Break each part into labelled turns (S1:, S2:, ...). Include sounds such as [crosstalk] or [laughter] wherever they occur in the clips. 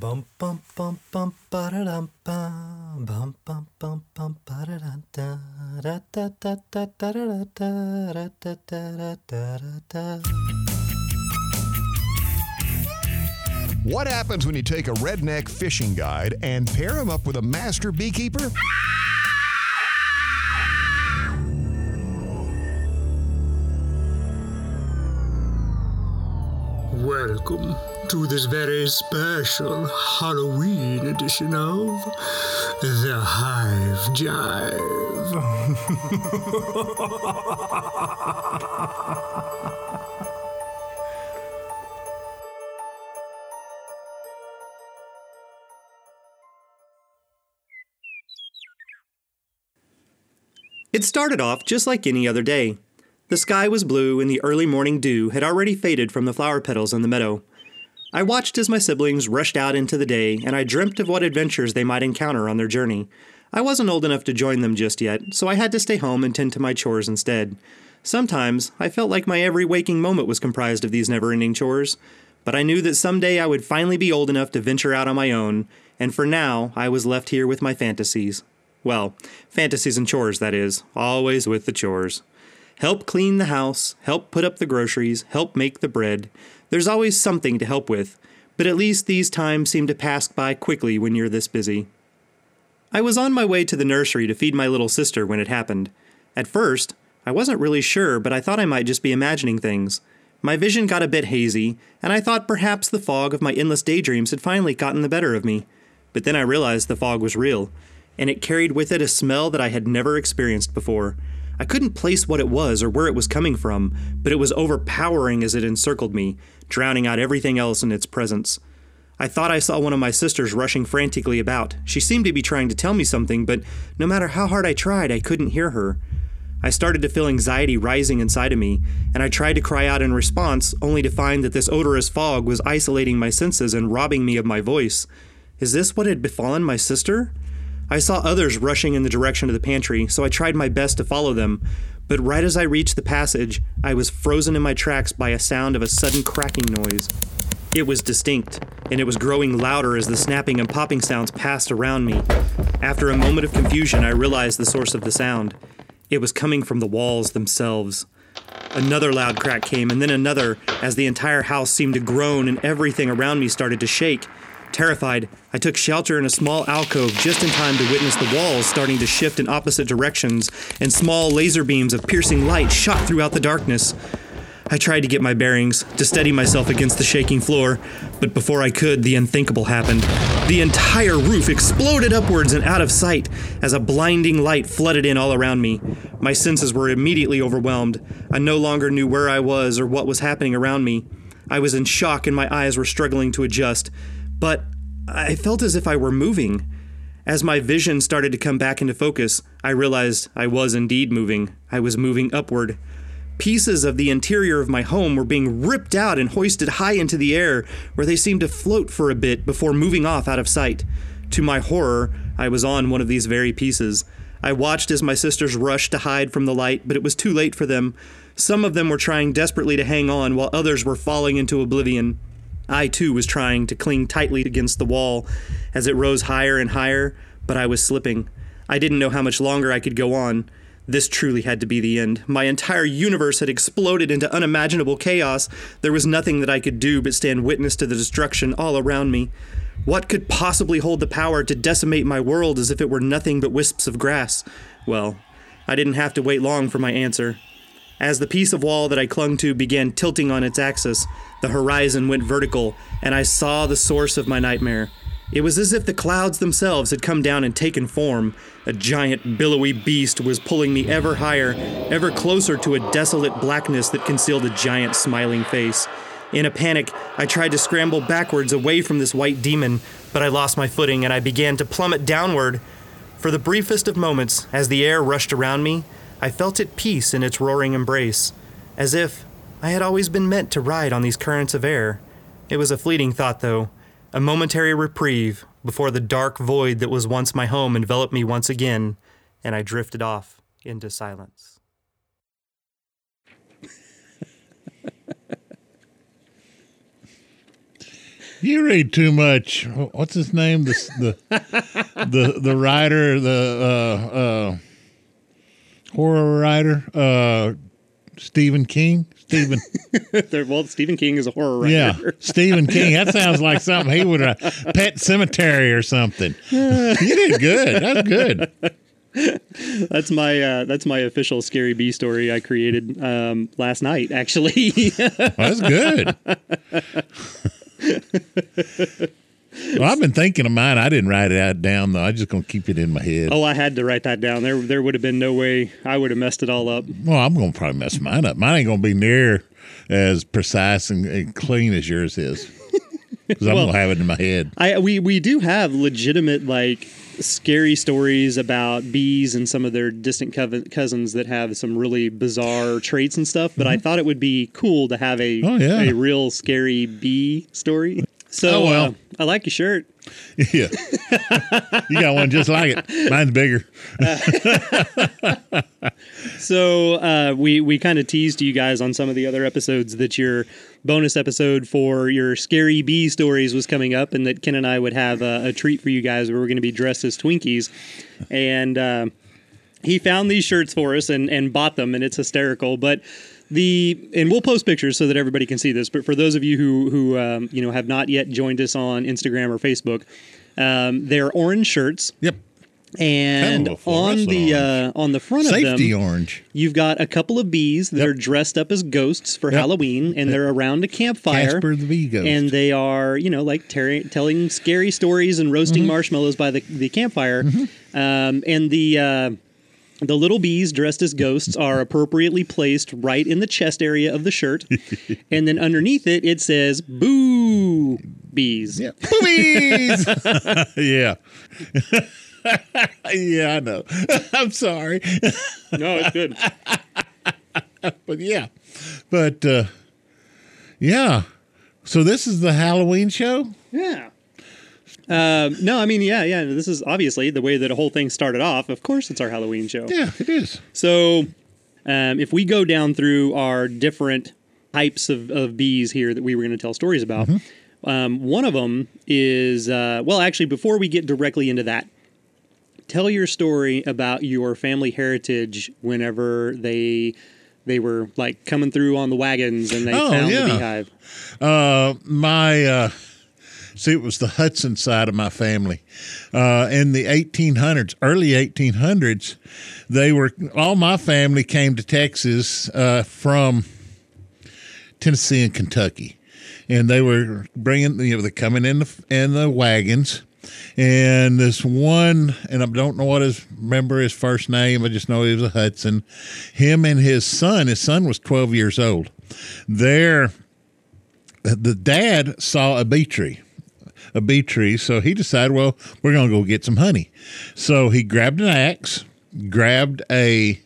S1: Bum bum bum bum ba da dum bum bum bum bum bum ba da dum da da da da da da da da da da da da da.
S2: What happens when you take a redneck fishing guide and pair him up with a master beekeeper?
S3: Welcome to this very special Halloween edition of The Hive Jive. [laughs]
S4: It started off just like any other day. The sky was blue and the early morning dew had already faded from the flower petals in the meadow. I watched as my siblings rushed out into the day, and I dreamt of what adventures they might encounter on their journey. I wasn't old enough to join them just yet, so I had to stay home and tend to my chores instead. Sometimes I felt like my every waking moment was comprised of these never ending chores, but I knew that someday I would finally be old enough to venture out on my own, and for now I was left here with my fantasies. Well, fantasies and chores, that is, always with the chores. Help clean the house, help put up the groceries, help make the bread. There's always something to help with, but at least these times seem to pass by quickly when you're this busy. I was on my way to the nursery to feed my little sister when it happened. At first, I wasn't really sure, but I thought I might just be imagining things. My vision got a bit hazy, and I thought perhaps the fog of my endless daydreams had finally gotten the better of me. But then I realized the fog was real, and it carried with it a smell that I had never experienced before. I couldn't place what it was or where it was coming from, but it was overpowering as it encircled me, drowning out everything else in its presence. I thought I saw one of my sisters rushing frantically about. She seemed to be trying to tell me something, but no matter how hard I tried, I couldn't hear her. I started to feel anxiety rising inside of me, and I tried to cry out in response, only to find that this odorous fog was isolating my senses and robbing me of my voice. Is this what had befallen my sister? I saw others rushing in the direction of the pantry, so I tried my best to follow them. But right as I reached the passage, I was frozen in my tracks by a sound of a sudden cracking noise. It was distinct, and it was growing louder as the snapping and popping sounds passed around me. After a moment of confusion, I realized the source of the sound. It was coming from the walls themselves. Another loud crack came, and then another, as the entire house seemed to groan and everything around me started to shake. Terrified, I took shelter in a small alcove just in time to witness the walls starting to shift in opposite directions, and small laser beams of piercing light shot throughout the darkness. I tried to get my bearings, to steady myself against the shaking floor, but before I could, the unthinkable happened. The entire roof exploded upwards and out of sight as a blinding light flooded in all around me. My senses were immediately overwhelmed. I no longer knew where I was or what was happening around me. I was in shock and my eyes were struggling to adjust but I felt as if I were moving. As my vision started to come back into focus, I realized I was indeed moving. I was moving upward. Pieces of the interior of my home were being ripped out and hoisted high into the air, where they seemed to float for a bit before moving off out of sight. To my horror, I was on one of these very pieces. I watched as my sisters rushed to hide from the light, but it was too late for them. Some of them were trying desperately to hang on, while others were falling into oblivion. I too was trying to cling tightly against the wall as it rose higher and higher, but I was slipping. I didn't know how much longer I could go on. This truly had to be the end. My entire universe had exploded into unimaginable chaos. There was nothing that I could do but stand witness to the destruction all around me. What could possibly hold the power to decimate my world as if it were nothing but wisps of grass? Well, I didn't have to wait long for my answer. As the piece of wall that I clung to began tilting on its axis, the horizon went vertical, and I saw the source of my nightmare. It was as if the clouds themselves had come down and taken form. A giant, billowy beast was pulling me ever higher, ever closer to a desolate blackness that concealed a giant, smiling face. In a panic, I tried to scramble backwards away from this white demon, but I lost my footing and I began to plummet downward. For the briefest of moments, as the air rushed around me, I felt at peace in its roaring embrace, as if I had always been meant to ride on these currents of air. It was a fleeting thought, though, a momentary reprieve before the dark void that was once my home enveloped me once again, and I drifted off into silence.
S5: You read too much. What's his name? The the the, the writer, the uh, uh, horror writer, uh, Stephen King. Stephen, [laughs]
S4: well, Stephen King is a horror writer.
S5: yeah, Stephen King. That sounds like something he would have Pet Sematary or something. You did good. That's good.
S4: That's my uh, that's my official scary bee story I created um, last night. Actually, [laughs]
S5: That's good. Well, I've been thinking of mine. I didn't write it out down though. I'm just gonna keep it in my head.
S4: oh, I had to write that down. There there would have been no way I would have messed it all up.
S5: Well, I'm gonna probably mess mine up. Mine ain't gonna be near as precise and, and clean as yours is. Because I'm [laughs] gonna have it in my head.
S4: I we we do have legitimate like scary stories about bees and some of their distant cov- cousins that have some really bizarre traits and stuff. But I thought it would be cool to have a
S5: Mm-hmm. Oh, yeah.
S4: a real scary bee story. So
S5: Oh, well.
S4: uh, I like your shirt. [laughs]
S5: Yeah, you got one just like it. Mine's bigger. [laughs]
S4: So uh, we we kind of teased you guys on some of the other episodes that your bonus episode for your scary bee stories was coming up, and that Ken and I would have a, a treat for you guys where we're going to be dressed as Twinkies, and uh, he found these shirts for us and and bought them, and it's hysterical, but. The and we'll post pictures so that everybody can see this. But for those of you who who um, you know have not yet joined us on Instagram or Facebook, um, they're orange shirts,
S5: Yep.
S4: and
S5: Kind of
S4: on the uh, on the front of them,
S5: Safety orange.
S4: You've got a couple of bees that
S5: Yep.
S4: are dressed up as ghosts for
S5: Yep.
S4: Halloween, and they're around a campfire.
S5: Casper the bee ghost.
S4: And they are, you know, like ter- telling scary stories and roasting
S5: Mm-hmm.
S4: marshmallows by the, the campfire. Um, and the uh, the little bees dressed as ghosts are appropriately placed right in the chest area of the shirt, [laughs] and then underneath it it says "Boo bees."
S5: Yeah. [laughs] Boobies. [laughs] yeah. yeah, I know. I'm sorry.
S4: No, it's good.
S5: but yeah. But uh yeah. So this is the Halloween show?
S4: Yeah. Um, no, I mean, yeah, yeah. This is obviously the way that a whole thing started off. Of course, it's our Halloween show.
S5: Yeah, it is.
S4: So, um, if we go down through our different types of, of bees here that we were going to tell stories about, um, one of them is uh, well, actually, before we get directly into that, tell your story about your family heritage whenever they they were like coming through on the wagons and they
S5: Oh,
S4: found
S5: yeah.
S4: the beehive.
S5: Uh, my uh, see, it was the Hudson side of my family. Uh, in the 1800s, early 1800s, they were all my family came to Texas uh, from Tennessee and Kentucky, and they were bringing you know they're coming in the in the wagons. And this one, and I don't know what his remember his first name. I just know he was a Hudson. Him and his son. His son was twelve years old. There, the dad saw a bee tree, a bee tree. So he decided, well, we're going to go get some honey. So he grabbed an axe, grabbed a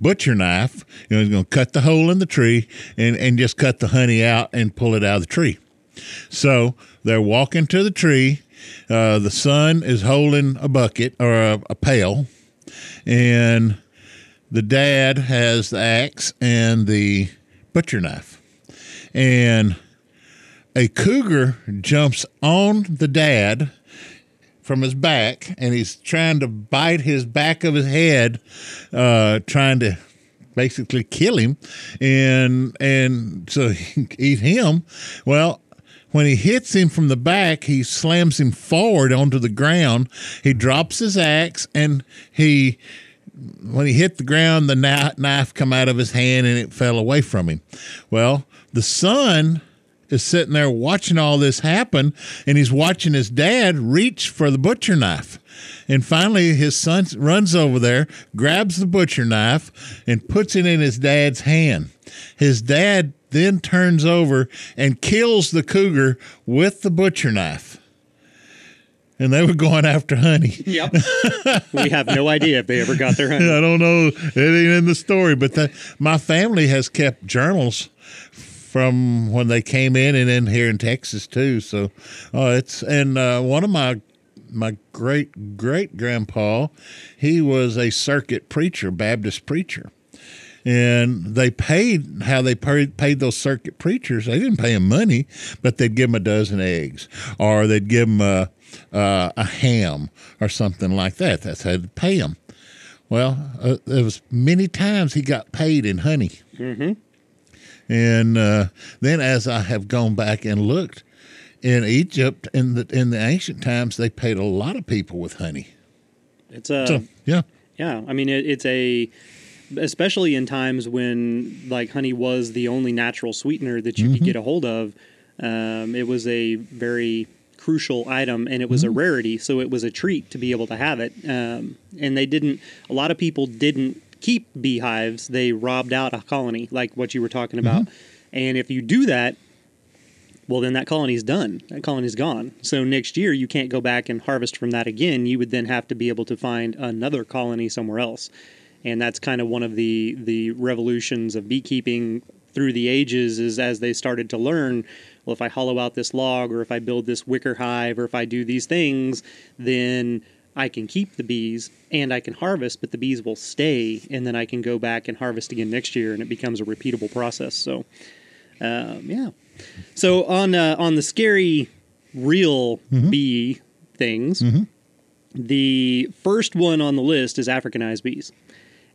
S5: butcher knife. You know, he's going to cut the hole in the tree and, and just cut the honey out and pull it out of the tree. So they're walking to the tree. Uh, the son is holding a bucket or a, a pail, and the dad has the axe and the butcher knife. And a cougar jumps on the dad from his back, and he's trying to bite his back of his head, uh, trying to basically kill him, and and so [laughs] eat him. Well, when he hits him from the back, he slams him forward onto the ground. He drops his axe, and he when he hit the ground, the kni- knife come out of his hand and it fell away from him. Well, the son is sitting there watching all this happen, and he's watching his dad reach for the butcher knife. And finally, his son runs over there, grabs the butcher knife, and puts it in his dad's hand. His dad then turns over and kills the cougar with the butcher knife. And they were going after honey. [laughs]
S4: Yep. we have no idea if they ever got their [laughs] honey.
S5: I don't know. It ain't in the story, but the, my family has kept journals from when they came in and in here in Texas too. So, uh, it's and uh, one of my my great great grandpa, he was a circuit preacher, Baptist preacher, and they paid how they paid, those circuit preachers. They didn't pay them money, but they'd give them a dozen eggs, or they'd give them a, uh, a ham or something like that. That's how they'd pay them. Well, uh, there was many times he got paid in honey. Mm-hmm. And uh, then, as I have gone back and looked in Egypt in the in the ancient times, they paid a lot of people with honey.
S4: It's a
S5: So yeah,
S4: Yeah, I mean it, it's a especially in times when like honey was the only natural sweetener that you could get a hold of. Um, it was a very crucial item, and it was a rarity, so it was a treat to be able to have it. Um, and they didn't. A lot of people didn't keep beehives; they robbed out a colony, like what you were talking about. Mm-hmm. And if you do that, well, then that colony's done. That colony's gone. So next year, you can't go back and harvest from that again. You would then have to be able to find another colony somewhere else. And that's kind of one of the the revolutions of beekeeping through the ages is as they started to learn well if i hollow out this log or if i build this wicker hive or if i do these things then i can keep the bees and i can harvest but the bees will stay and then i can go back and harvest again next year and it becomes a repeatable process so um, yeah so on uh, on the scary real bee things, the first one on the list is Africanized bees,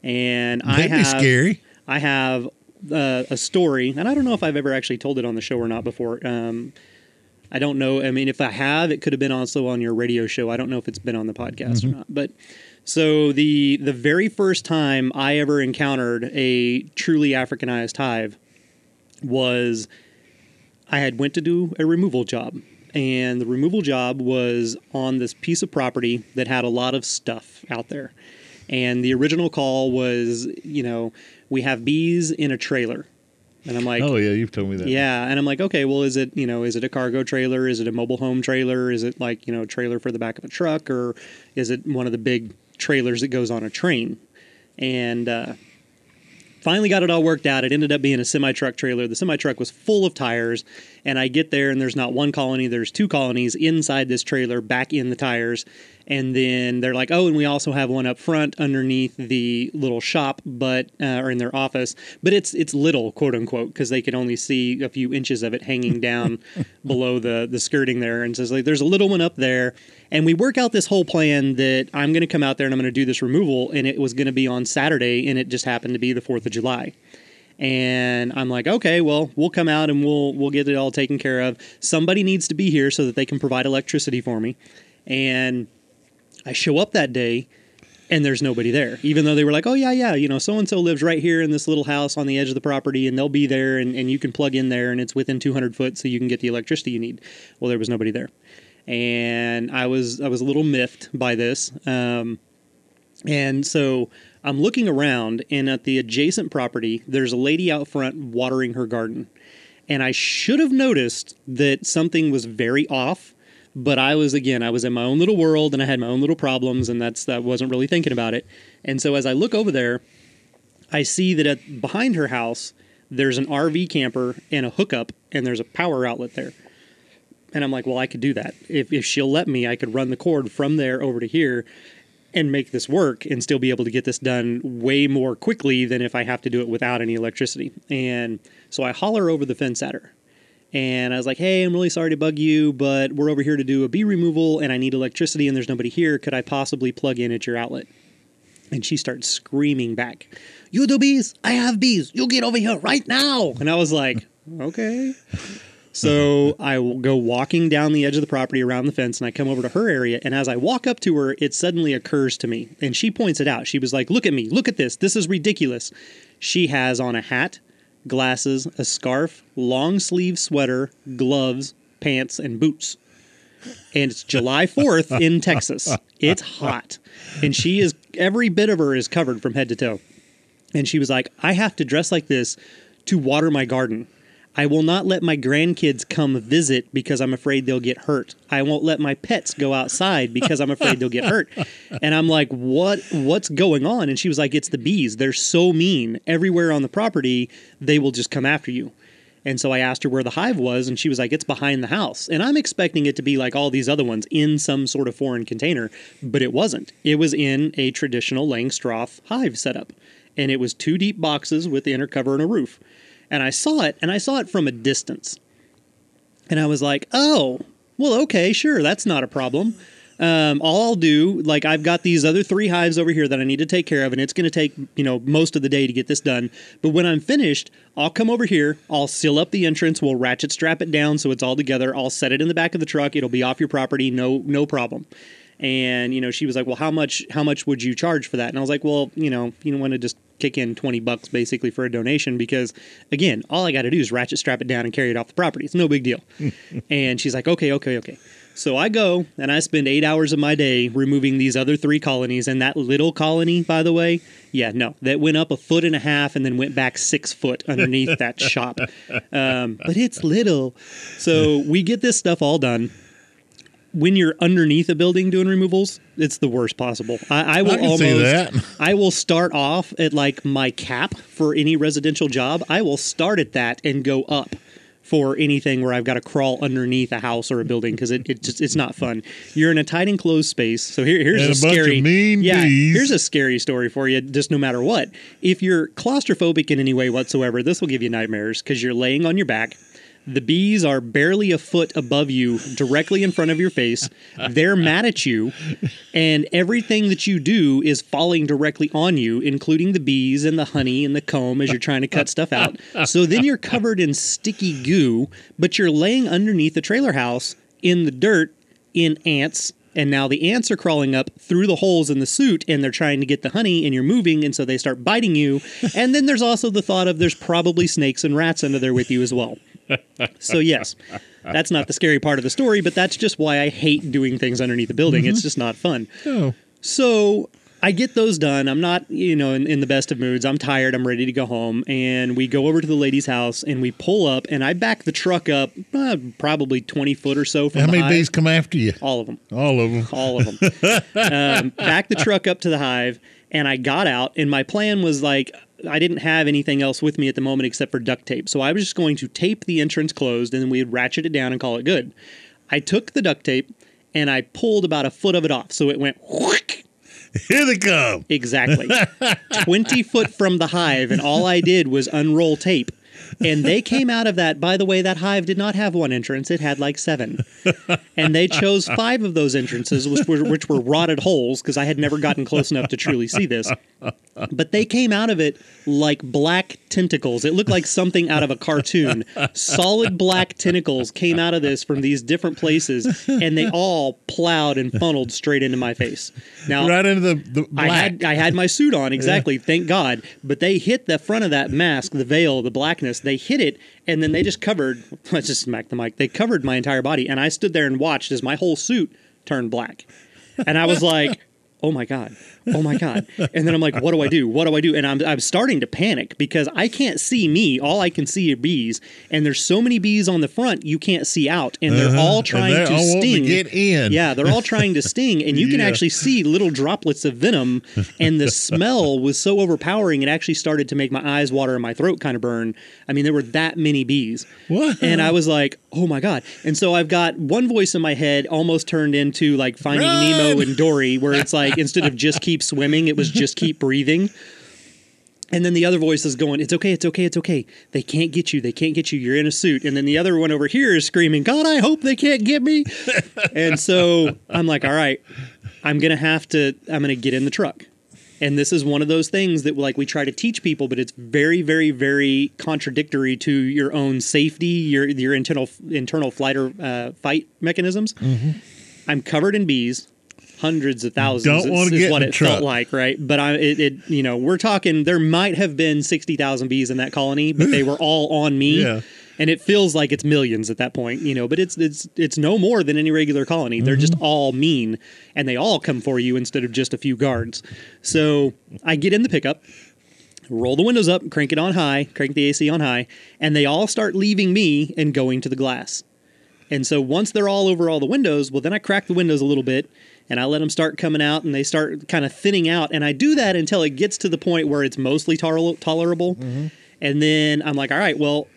S4: and I
S5: that'd be
S4: have
S5: scary.
S4: I have uh, a story, and I don't know if I've ever actually told it on the show or not before. Um, I don't know. I mean, if I have, it could have been also on your radio show. I don't know if it's been on the podcast or mm-hmm. not. But so the the very first time I ever encountered a truly Africanized hive was I had went to do a removal job, and the removal job was on this piece of property that had a lot of stuff out there. And the original call was, you know, we have bees in a trailer. And I'm like,
S5: oh yeah, you've told me that.
S4: yeah, and I'm like, okay, well, is it you know, is it a cargo trailer? Is it a mobile home trailer? Is it like you know, a trailer for the back of a truck, or is it one of the big trailers that goes on a train? And uh, finally got it all worked out. It ended up being a semi truck trailer. The semi truck was full of tires, and I get there and there's not one colony, there's two colonies inside this trailer, back in the tires. And then they're like, oh, and we also have one up front underneath the little shop, but uh, or in their office, but it's it's little, quote unquote, because they can only see a few inches of it hanging down [laughs] below the the skirting there. And says like, there's a little one up there, and we work out this whole plan that I'm going to come out there and I'm going to do this removal, and it was going to be on Saturday, and it just happened to be the Fourth of July and I'm like, okay, well, we'll come out and we'll we'll get it all taken care of. Somebody needs to be here so that they can provide electricity for me. And I show up that day and there's nobody there. Even though they were like, oh yeah, yeah, you know, so and so lives right here in this little house on the edge of the property and they'll be there and, and you can plug in there and it's within 200 foot so you can get the electricity you need. Well, there was nobody there. And I was I was a little miffed by this. Um, and so I'm looking around, and at the adjacent property, there's a lady out front watering her garden. And I should have noticed that something was very off, but I was again, I was in my own little world and I had my own little problems, and that's that wasn't really thinking about it. And so as I look over there, I see that at, behind her house, there's an RV camper and a hookup, and there's a power outlet there. And I'm like, well, I could do that. If, if she'll let me, I could run the cord from there over to here and make this work and still be able to get this done way more quickly than if I have to do it without any electricity. And so I holler over the fence at her. And I was like, hey, I'm really sorry to bug you, but we're over here to do a bee removal and I need electricity and there's nobody here. Could I possibly plug in at your outlet? And she starts screaming back, You do bees? I have bees. You get over here right now. And I was like, [laughs] Okay. So [laughs] I will go walking down the edge of the property around the fence and I come over to her area. And as I walk up to her, it suddenly occurs to me. And she points it out. She was like, Look at me. Look at this. This is ridiculous. She has on a hat, glasses, a scarf, long sleeve sweater, gloves, pants, and boots. And it's July 4th in Texas. It's hot. And she is, every bit of her is covered from head to toe. And she was like, I have to dress like this to water my garden. I will not let my grandkids come visit because I'm afraid they'll get hurt. I won't let my pets go outside because I'm afraid they'll get hurt. [laughs] And I'm like, "What what's going on?" And she was like, "It's the bees. They're so mean. Everywhere on the property, they will just come after you." And so I asked her where the hive was, and she was like, It's behind the house. And I'm expecting it to be like all these other ones in some sort of foreign container, but it wasn't. It was in a traditional Langstroth hive setup. and it was two deep boxes with the inner cover and a roof. And I saw it, and I saw it from a distance. And I was like, oh, well, okay, sure, that's not a problem. Um, all I'll do, like, I've got these other three hives over here that I need to take care of, and it's going to take, you know, most of the day to get this done. But when I'm finished, I'll come over here, I'll seal up the entrance, we'll ratchet strap it down so it's all together. I'll set it in the back of the truck. It'll be off your property, no, no problem. And you know, she was like, "Well, how much? How much would you charge for that?" And I was like, "Well, you know, you don't want to just kick in twenty bucks basically for a donation because, again, all I got to do is ratchet strap it down and carry it off the property. It's no big deal." [laughs] and she's like, "Okay, okay, okay." So I go and I spend eight hours of my day removing these other three colonies. And that little colony, by the way, yeah, no, that went up a foot and a half and then went back six foot underneath that shop. [laughs] Um, but it's little. So we get this stuff all done. When you're underneath a building doing removals, it's the worst possible. I, I will
S5: I
S4: almost. I will start off at like my cap for any residential job. I will start at that and go up for anything where I've got to crawl underneath a house or a building because it, it just it's not fun. You're in a tight enclosed space. So here, here's
S5: And
S4: a
S5: a bunch of
S4: scary
S5: mean
S4: yeah.
S5: bees.
S4: Here's a scary story for you. Just no matter what, if you're claustrophobic in any way whatsoever, this will give you nightmares because you're laying on your back. The bees are barely a foot above you, directly in front of your face. They're mad at you, and everything that you do is falling directly on you, including the bees and the honey and the comb as you're trying to cut stuff out. So then you're covered in sticky goo, but you're laying underneath the trailer house in the dirt in ants. And now the ants are crawling up through the holes in the suit and they're trying to get the honey, and you're moving, and so they start biting you. And then there's also the thought of there's probably snakes and rats under there with you as well. So yes, that's not the scary part of the story, but that's just why I hate doing things underneath the building. It's just not fun.
S5: Oh.
S4: So I get those done. I'm not, you know, in, in the best of moods. I'm tired. I'm ready to go home. And we go over to the lady's house and we pull up and I back the truck up uh, probably 20 foot or so from
S5: How many
S4: hive.
S5: bees come after you?
S4: All of them
S5: All of them.
S4: all of them. [laughs] um, back the truck up to the hive, and I got out. And my plan was like, I didn't have anything else with me at the moment except for duct tape. So I was just going to tape the entrance closed, and then we'd ratchet it down and call it good. I took the duct tape and I pulled about a foot of it off, so it went whoosh,
S5: Here they come.
S4: exactly [laughs] 20 foot from the hive, and all I did was unroll tape. And they came out of that. By the way, that hive did not have one entrance; it had like seven. And they chose five of those entrances, which were which were rotted holes, because I had never gotten close enough to truly see this. But they came out of it like black tentacles. It looked like something out of a cartoon. Solid black tentacles came out of this from these different places, and they all plowed and funneled straight into my face. Now,
S5: Right into the, the black.
S4: I had I had my suit on exactly. Thank God. But they hit the front of that mask, the veil, the blackness. They hit it, and then they just covered. [laughs] Let's just smack the mic. They covered my entire body, and I stood there and watched as my whole suit turned black, and I was like. Oh my god! Oh my god! And then I'm like, what do I do? What do I do? And I'm I'm starting to panic because I can't see me. All I can see are bees, and there's so many bees on the front you can't see out, and they're
S5: Uh-huh.
S4: all trying
S5: they're
S4: to
S5: all wanting to
S4: sting.
S5: get in.
S4: Yeah, they're all trying to [laughs] sting, and you can actually see little droplets of venom. And the [laughs] smell was so overpowering, it actually started to make my eyes water and my throat kind of burn. I mean, there were that many bees.
S5: What?
S4: And I was like, oh my God. And so I've got one voice in my head almost turned into like Finding
S5: Run!
S4: Nemo and Dory, where it's like instead of just keep swimming, it was just keep breathing. And then the other voice is going, It's okay, it's okay, it's okay. They can't get you, they can't get you. You're in a suit. And then the other one over here is screaming, God, I hope they can't get me. and so I'm like, All right, I'm gonna have to I'm gonna get in the truck. And this is one of those things that like we try to teach people, but it's very, very, very contradictory to your own safety, your your internal internal flight or uh, fight mechanisms. I'm covered in bees, hundreds of thousands.
S5: Don't
S4: is-
S5: get
S4: what it felt like, right? But I, it, it, you know, we're talking. There might have been sixty thousand bees in that colony, but they were all on me.
S5: Yeah.
S4: And it feels like it's millions at that point, you know, but it's it's it's no more than any regular colony. They're just
S5: Mm-hmm.
S4: all mean and they all come for you instead of just a few guards. So I get in the pickup, roll the windows up, crank it on high, crank the AC on high, and they all start leaving me and going to the glass. And so once they're all over all the windows, well, then I crack the windows a little bit and I let them start coming out and they start kind of thinning out. And I do that until it gets to the point where it's mostly toler- tolerable. Mm-hmm. And then I'm like, all right, well,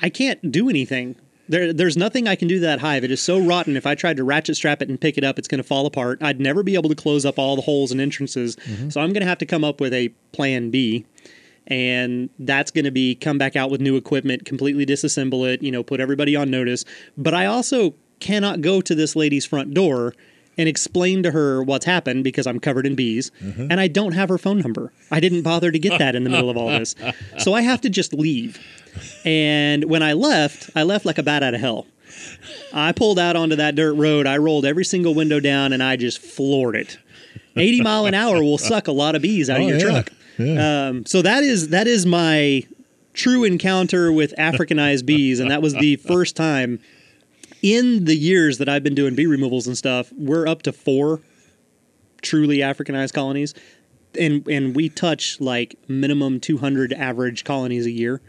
S4: I can't do anything There, there's nothing I can do to that hive. It is so rotten. If I tried to ratchet strap it and pick it up, it's going to fall apart. I'd never be able to close up all the holes and entrances. Mm-hmm. So I'm going to have to come up with a plan B. And that's going to be come back out with new equipment, completely disassemble it, you know, put everybody on notice. But I also cannot go to this lady's front door and explain to her what's happened because I'm covered in bees and I don't have her phone number. I didn't bother to get that in the middle of all this. [laughs] So I have to just leave. And when I left, I left like a bat out of hell. I pulled out onto that dirt road. I rolled every single window down and I just floored it. 80 mile an hour will suck a lot of bees out
S5: Oh,
S4: of your
S5: yeah.
S4: truck. Um, so that is that is my true encounter with Africanized bees, and that was the [laughs] first time in the years that I've been doing bee removals and stuff. We're up to four truly Africanized colonies, and and we touch like minimum 200 average colonies a year.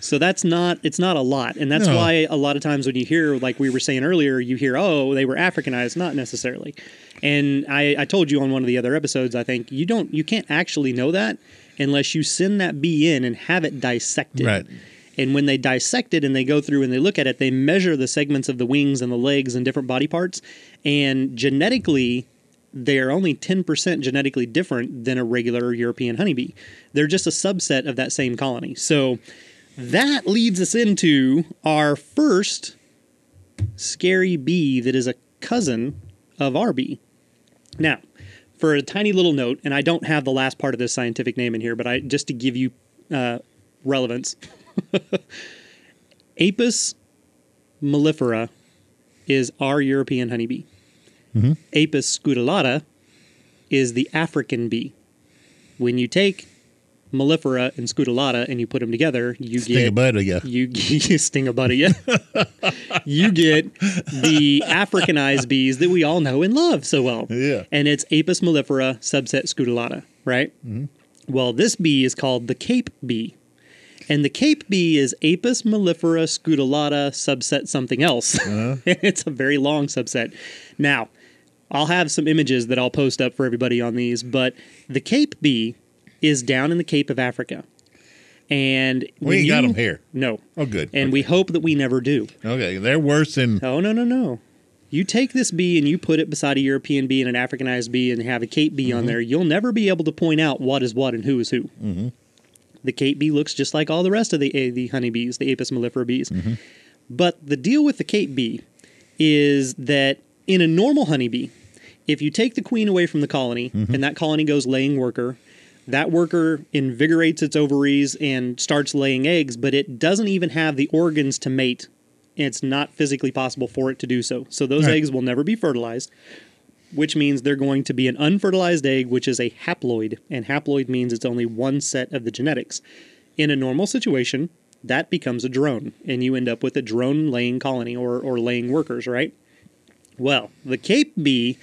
S4: So that's not it's not a lot, and that's
S5: No.
S4: why a lot of times when you hear like we were saying earlier, you hear oh they were Africanized, not necessarily. And I, I told you on one of the other episodes, I think you don't you can't actually know that unless you send that bee in and have it dissected.
S5: Right.
S4: And when they dissect it and they go through and they look at it, they measure the segments of the wings and the legs and different body parts. And genetically, they are only 10% genetically different than a regular European honeybee. They're just a subset of that same colony. So that leads us into our first scary bee that is a cousin of our bee. Now, for a tiny little note, and I don't have the last part of this scientific name in here, but I just to give you uh, relevance. [laughs] Apis mellifera is our European honeybee. Mm-hmm. Apis scutellata is the African bee. When you take mellifera and scutellata and you put them together, you
S5: Sting
S4: get
S5: a butt, yeah.
S4: you, [laughs] you sting a buddy. Yeah. [laughs] you get the Africanized bees that we all know and love so well.
S5: Yeah.
S4: And it's Apis mellifera subset scutellata, right? Mm-hmm. Well, this bee is called the Cape bee. And the Cape bee is Apis mellifera scutellata subset something else. Uh-huh. [laughs] it's a very long subset. Now, I'll have some images that I'll post up for everybody on these, but the Cape bee is down in the Cape of Africa. And
S5: We ain't got
S4: you-
S5: 'em here.
S4: No.
S5: Oh, good.
S4: And we hope that we never do.
S5: Okay, they're worse than
S4: Oh no no no! You take this bee and you put it beside a European bee and an Africanized bee and have a Cape bee on mm-hmm. there. You'll never be able to point out what is what and who is who. Mm-hmm. The Cape bee looks just like all the rest of the uh, the honeybees, the Apis mellifera bees. But the deal with the Cape bee is that in a normal honeybee, if you take the queen away from the colony and that colony goes laying worker, that worker invigorates its ovaries and starts laying eggs, but it doesn't even have the organs to mate. It's not physically possible for it to do so. So those
S5: Right.
S4: eggs will never be fertilized, which means they're going to be an unfertilized egg, which is a haploid. And haploid means it's only one set of the genetics. In a normal situation, that becomes a drone, and you end up with a drone laying colony or, or laying workers, right? Well, the Cape bee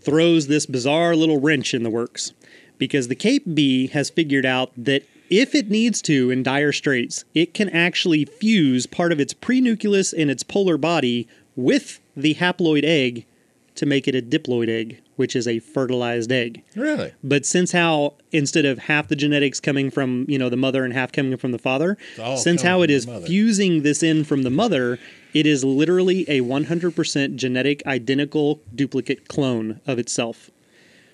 S4: throws this bizarre little wrench in the works because the Cape bee has figured out that if it needs to in dire straits, it can actually fuse part of its pronucleus and its polar body with the haploid egg to make it a diploid egg, which is a fertilized egg.
S5: really.
S4: But since how instead of half the genetics coming from you know the mother and half coming from the father, since how it is fusing this in from the mother, it is literally a 100% genetic identical duplicate clone of itself.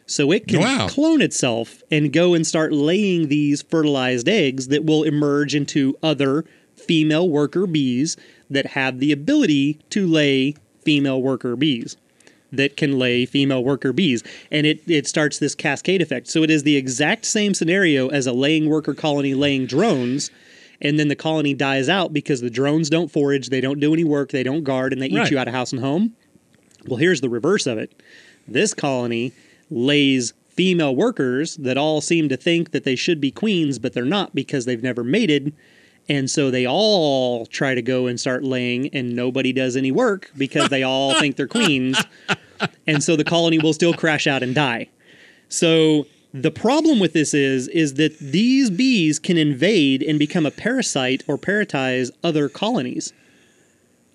S4: So it can
S5: Wow.
S4: clone itself and go and start laying these fertilized eggs that will emerge into other female worker bees that have the ability to lay female worker bees that can lay female worker bees. And it, it starts this cascade effect. So it is the exact same scenario as a laying worker colony laying drones. And then the colony dies out because the drones don't forage, they don't do any work, they don't guard, and they eat
S5: Right.
S4: you out of house and home. Well, here's the reverse of it. This colony lays female workers that all seem to think that they should be queens, but they're not because they've never mated. And so they all try to go and start laying, and nobody does any work because they all [laughs] think they're queens. And so the colony will still crash out and die. So the problem with this is is that these bees can invade and become a parasite or parasitize other colonies.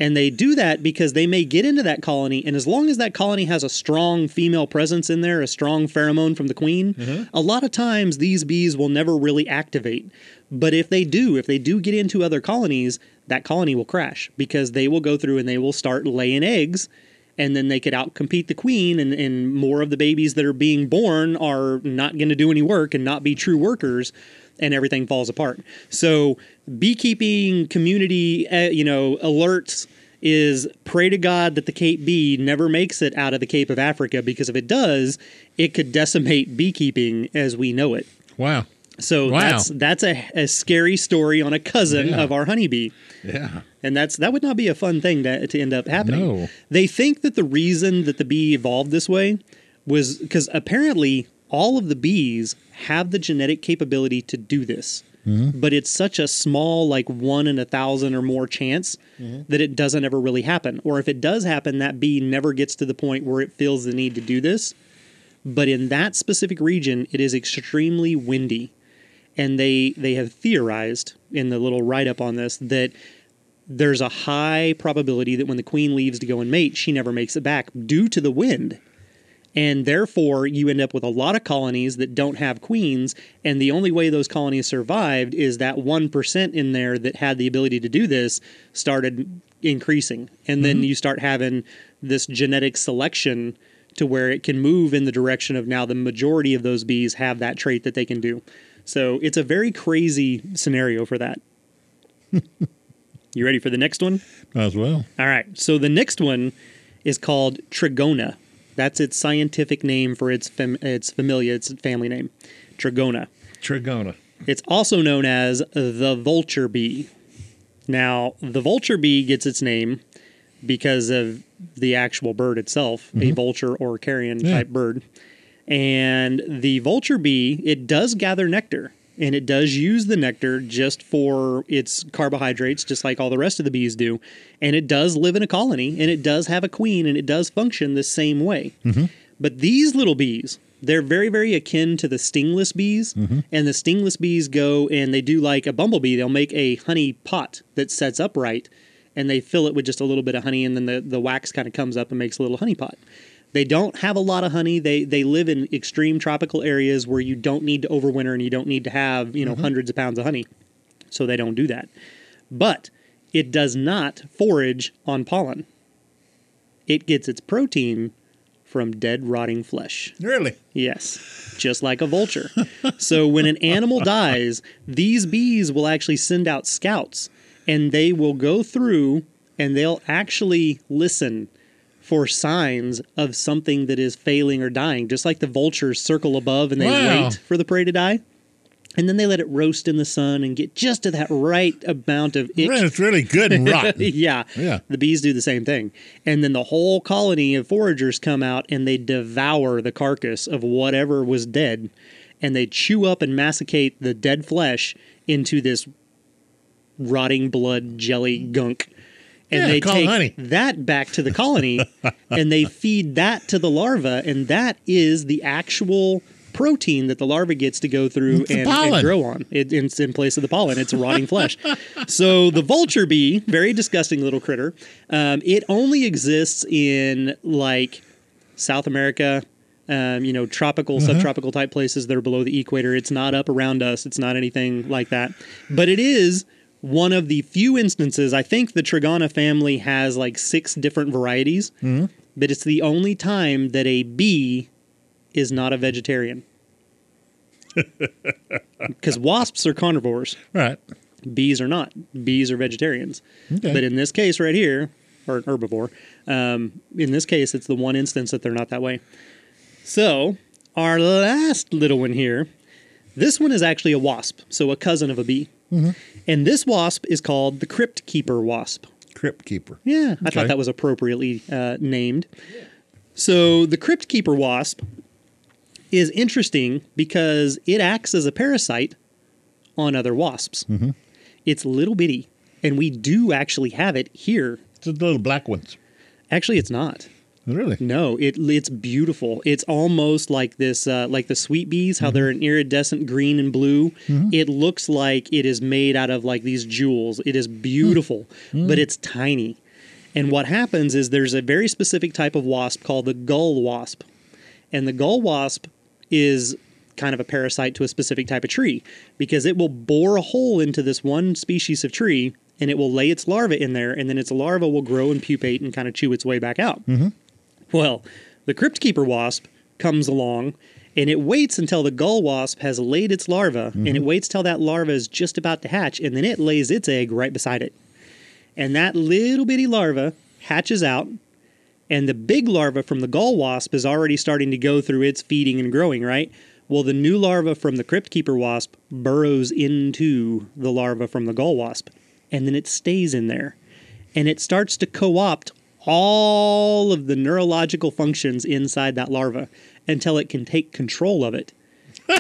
S4: And they do that because they may get into that colony, and as long as that colony has a strong female presence in there, a strong pheromone from the queen, mm-hmm. a lot of times these bees will never really activate. But if they do, if they do get into other colonies, that colony will crash because they will go through and they will start laying eggs and then they could outcompete the queen and, and more of the babies that are being born are not going to do any work and not be true workers and everything falls apart. So beekeeping community, uh, you know, alerts is pray to God that the Cape bee never makes it out of the Cape of Africa because if it does, it could decimate beekeeping as we know it.
S5: Wow.
S4: So
S5: Wow.
S4: that's that's a, a scary story on a cousin
S5: Yeah.
S4: of our honeybee.
S5: Yeah.
S4: And that's that would not be a fun thing to, to end up happening.
S5: No.
S4: They think that the reason that the bee evolved this way was because apparently all of the bees have the genetic capability to do this. Mm-hmm. But it's such a small, like one in a thousand or more chance mm-hmm. that it doesn't ever really happen. Or if it does happen, that bee never gets to the point where it feels the need to do this. But in that specific region, it is extremely windy. And they, they have theorized in the little write up on this that there's a high probability that when the queen leaves to go and mate, she never makes it back due to the wind. And therefore, you end up with a lot of colonies that don't have queens. And the only way those colonies survived is that 1% in there that had the ability to do this started increasing. And then mm-hmm. you start having this genetic selection to where it can move in the direction of now the majority of those bees have that trait that they can do. So it's a very crazy scenario for that. [laughs] you ready for the next one?
S5: Might as well.
S4: All right. So the next one is called Trigona. That's its scientific name for its fam- its familia, its family name, Trigona.
S5: Trigona.
S4: It's also known as the vulture bee. Now, the vulture bee gets its name because of the actual bird itself, a mm-hmm. vulture or carrion
S5: Yeah.
S4: type bird. And the vulture bee, it does gather nectar and it does use the nectar just for its carbohydrates, just like all the rest of the bees do. And it does live in a colony and it does have a queen and it does function the same way. Mm-hmm. But these little bees, they're very, very akin to the stingless bees. Mm-hmm. And the stingless bees go and they do like a bumblebee. They'll make a honey pot that sets upright and they fill it with just a little bit of honey and then the, the wax kind of comes up and makes a little honey pot. They don't have a lot of honey. They they live in extreme tropical areas where you don't need to overwinter and you don't need to have, you know, mm-hmm. hundreds of pounds of honey. So they don't do that. But it does not forage on pollen. It gets its protein from dead rotting flesh.
S5: Really?
S4: Yes, just like a vulture. so when an animal dies, these bees will actually send out scouts and they will go through and they'll actually listen for signs of something that is failing or dying, just like the vultures circle above and they
S5: Wow.
S4: wait for the prey to die. And then they let it roast in the sun and get just to that right amount of
S5: Man, it's really good and rotten. [laughs]
S4: yeah.
S5: Yeah.
S4: The bees do the same thing. And then the whole colony of foragers come out and they devour the carcass of whatever was dead. And they chew up and massacre the dead flesh into this rotting blood jelly gunk. And
S5: Yeah,
S4: they take
S5: honey.
S4: that back to the colony [laughs] and they feed that to the larva. And that is the actual protein that the larva gets to go through and, and grow on. It, it's in place of the pollen. It's rotting flesh. [laughs] So the vulture bee, very disgusting little critter. Um, it only exists in like South America, um, you know, tropical, subtropical type places that are below the equator. It's not up around us. It's not anything like that. But it is one of the few instances. I think the Trigona family has like six different varieties, but it's the only time that a bee is not a vegetarian. [laughs] Because wasps are carnivores
S5: right.
S4: bees are not. Bees are vegetarians.
S5: Okay.
S4: But in this case right here, or herbivore, um, in this case, it's the one instance that they're not that way. So, our last little one here, this one is actually a wasp, so a cousin of a bee. And this wasp is called the crypt keeper wasp.
S5: Crypt keeper.
S4: Yeah, I
S5: Okay.
S4: thought that was appropriately uh, named. So the crypt keeper wasp is interesting because it acts as a parasite on other wasps. It's little bitty, and we do actually have it here.
S5: It's the little black ones.
S4: Actually, it's not.
S5: Really?
S4: No, it it's beautiful. It's almost like this, uh, like the sweet bees, how mm-hmm. they're an iridescent green and blue. Mm-hmm. It looks like it is made out of like these jewels. It is beautiful, mm. but mm. it's tiny. And what happens is there's a very specific type of wasp called the gall wasp, and the gall wasp is kind of a parasite to a specific type of tree because it will bore a hole into this one species of tree and it will lay its larva in there, and then its larva will grow and pupate and kind of chew its way back out. Mm-hmm. Well, the crypt keeper wasp comes along and it waits until the gall wasp has laid its larva and it mm-hmm. waits till that larva is just about to hatch and then it lays its egg right beside it. And that little bitty larva hatches out and the big larva from the gall wasp is already starting to go through its feeding and growing, right? Well, the new larva from the crypt keeper wasp burrows into the larva from the gull wasp and then it stays in there and it starts to co-opt all of the neurological functions inside that larva until it can take control of it. [laughs]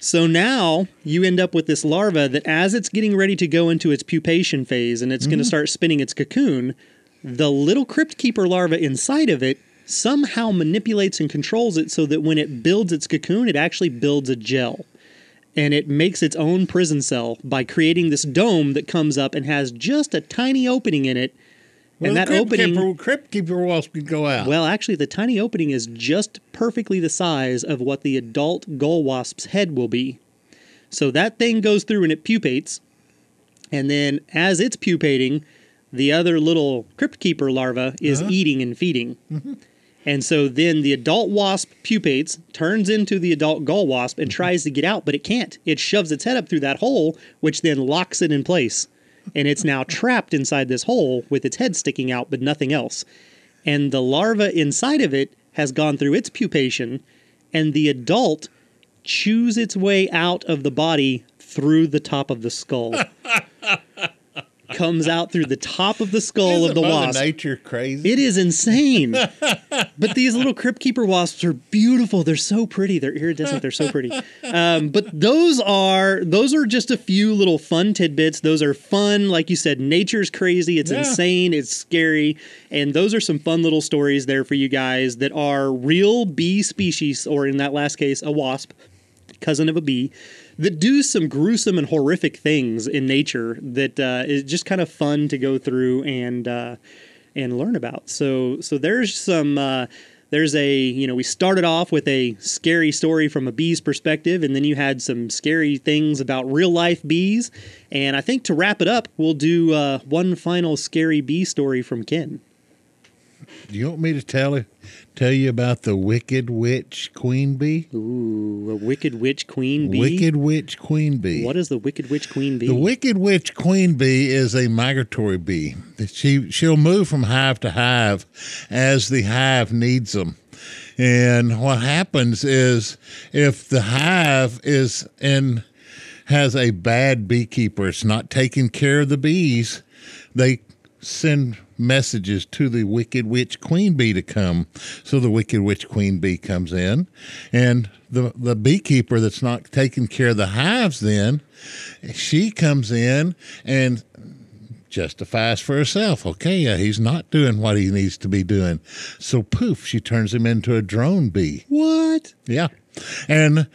S4: so now you end up with this larva that as it's getting ready to go into its pupation phase and it's going to mm-hmm. start spinning its cocoon, the little crypt keeper larva inside of it somehow manipulates and controls it so that when it builds its cocoon, it actually builds a gel and it makes its own prison cell by creating this dome that comes up and has just a tiny opening in it.
S5: Well,
S4: and that
S5: crypt
S4: opening,
S5: keeper, crypt keeper wasp could go out.
S4: well, actually, the tiny opening is just perfectly the size of what the adult gall wasp's head will be. So that thing goes through and it pupates, and then as it's pupating, the other little crypt keeper larva is uh-huh. eating and feeding. Mm-hmm. And so then the adult wasp pupates, turns into the adult gall wasp, and tries to get out, but it can't. It shoves its head up through that hole, which then locks it in place. And it's now trapped inside this hole with its head sticking out, but nothing else. And the larva inside of it has gone through its pupation, and the adult chews its way out of the body through the top of the skull. [laughs] Comes out through the top of the skull
S5: Isn't
S4: of the
S5: Mother
S4: wasp.
S5: Nature crazy.
S4: It is insane. [laughs] but these little crypt keeper wasps are beautiful. They're so pretty. They're iridescent. They're so pretty. Um, but those are those are just a few little fun tidbits. Those are fun, like you said. Nature's crazy. It's
S5: Yeah.
S4: insane. It's scary. And those are some fun little stories there for you guys that are real bee species, or in that last case, a wasp, cousin of a bee, that do some gruesome and horrific things in nature that uh, is just kind of fun to go through and uh, and learn about. So so there's some. Uh, there's a, you know, we started off with a scary story from a bee's perspective, and then you had some scary things about real life bees. And I think to wrap it up, we'll do uh, one final scary bee story from Ken.
S5: Do you want me to tell tell you about the wicked witch queen bee?
S4: Ooh, a wicked witch queen bee.
S5: Wicked witch queen bee.
S4: What is the wicked witch queen bee?
S5: The wicked witch queen bee is a migratory bee. She she'll move from hive to hive as the hive needs them. And what happens is if the hive is in has a bad beekeeper, it's not taking care of the bees, they send messages to the wicked witch queen bee to come. So the wicked witch queen bee comes in and the the beekeeper that's not taking care of the hives then she comes in and justifies for herself. Okay, yeah, he's not doing what he needs to be doing. So poof, she turns him into a drone bee.
S4: what?
S5: Yeah. And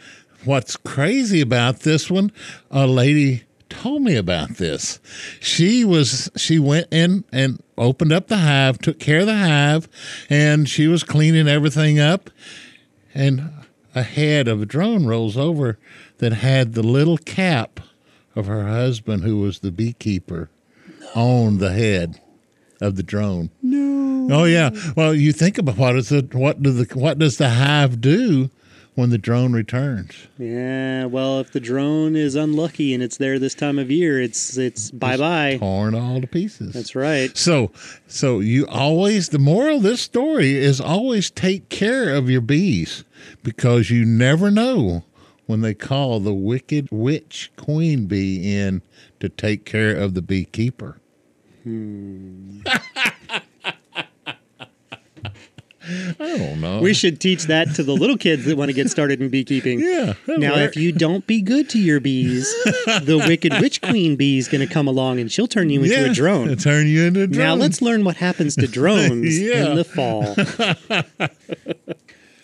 S5: what's crazy about this one, a lady told me about this. She was she went in and opened up the hive, took care of the hive, and she was cleaning everything up and a head of a drone rolls over that had the little cap of her husband who was the beekeeper on the head of the drone. No. Oh yeah. Well, you think about what is it what do the what does the hive do when the drone returns?
S4: Yeah, well, if the drone is unlucky and it's there this time of year, it's it's bye bye.
S5: Torn all to pieces.
S4: That's right.
S5: So, so you always the moral of this story is always take care of your bees because you never know when they call the wicked witch queen bee in to take care of the beekeeper. Hmm. [laughs] I don't know.
S4: We should teach that to the little kids that want to get started in beekeeping.
S5: yeah.
S4: Now,
S5: work.
S4: if you don't be good to your bees, the wicked witch queen bee is going to come along and she'll turn you into
S5: yeah,
S4: a drone. [laughs]
S5: turn you into a drone.
S4: Now let's learn what happens to [laughs] drones
S5: Yeah.
S4: in the fall.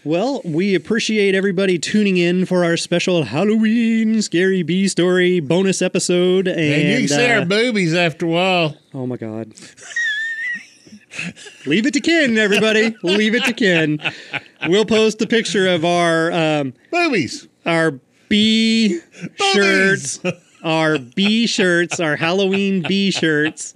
S4: well, we appreciate everybody tuning in for our special Halloween scary bee story bonus episode. And,
S5: And you can see
S4: uh,
S5: our boobies after a while.
S4: oh my god. Leave it to Ken, everybody. Leave it to Ken. we'll post a picture of our um,
S5: Boobies.
S4: our B shirts, our B shirts, our Halloween B shirts.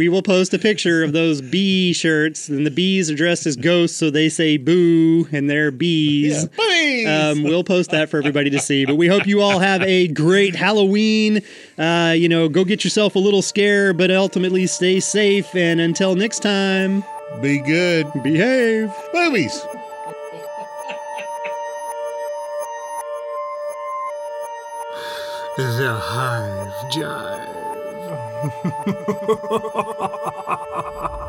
S4: We will post a picture of those bee shirts, and the bees are dressed as ghosts, so they say boo, and they're bees.
S5: Boobies.
S4: Um, we'll post that for everybody to see. But we hope you all have a great Halloween. Uh, you know, go get yourself a little scare, but ultimately stay safe. And until next time,
S5: Be good.
S4: behave.
S5: Boobies.
S3: The Hive Jive ha ha ha ha ha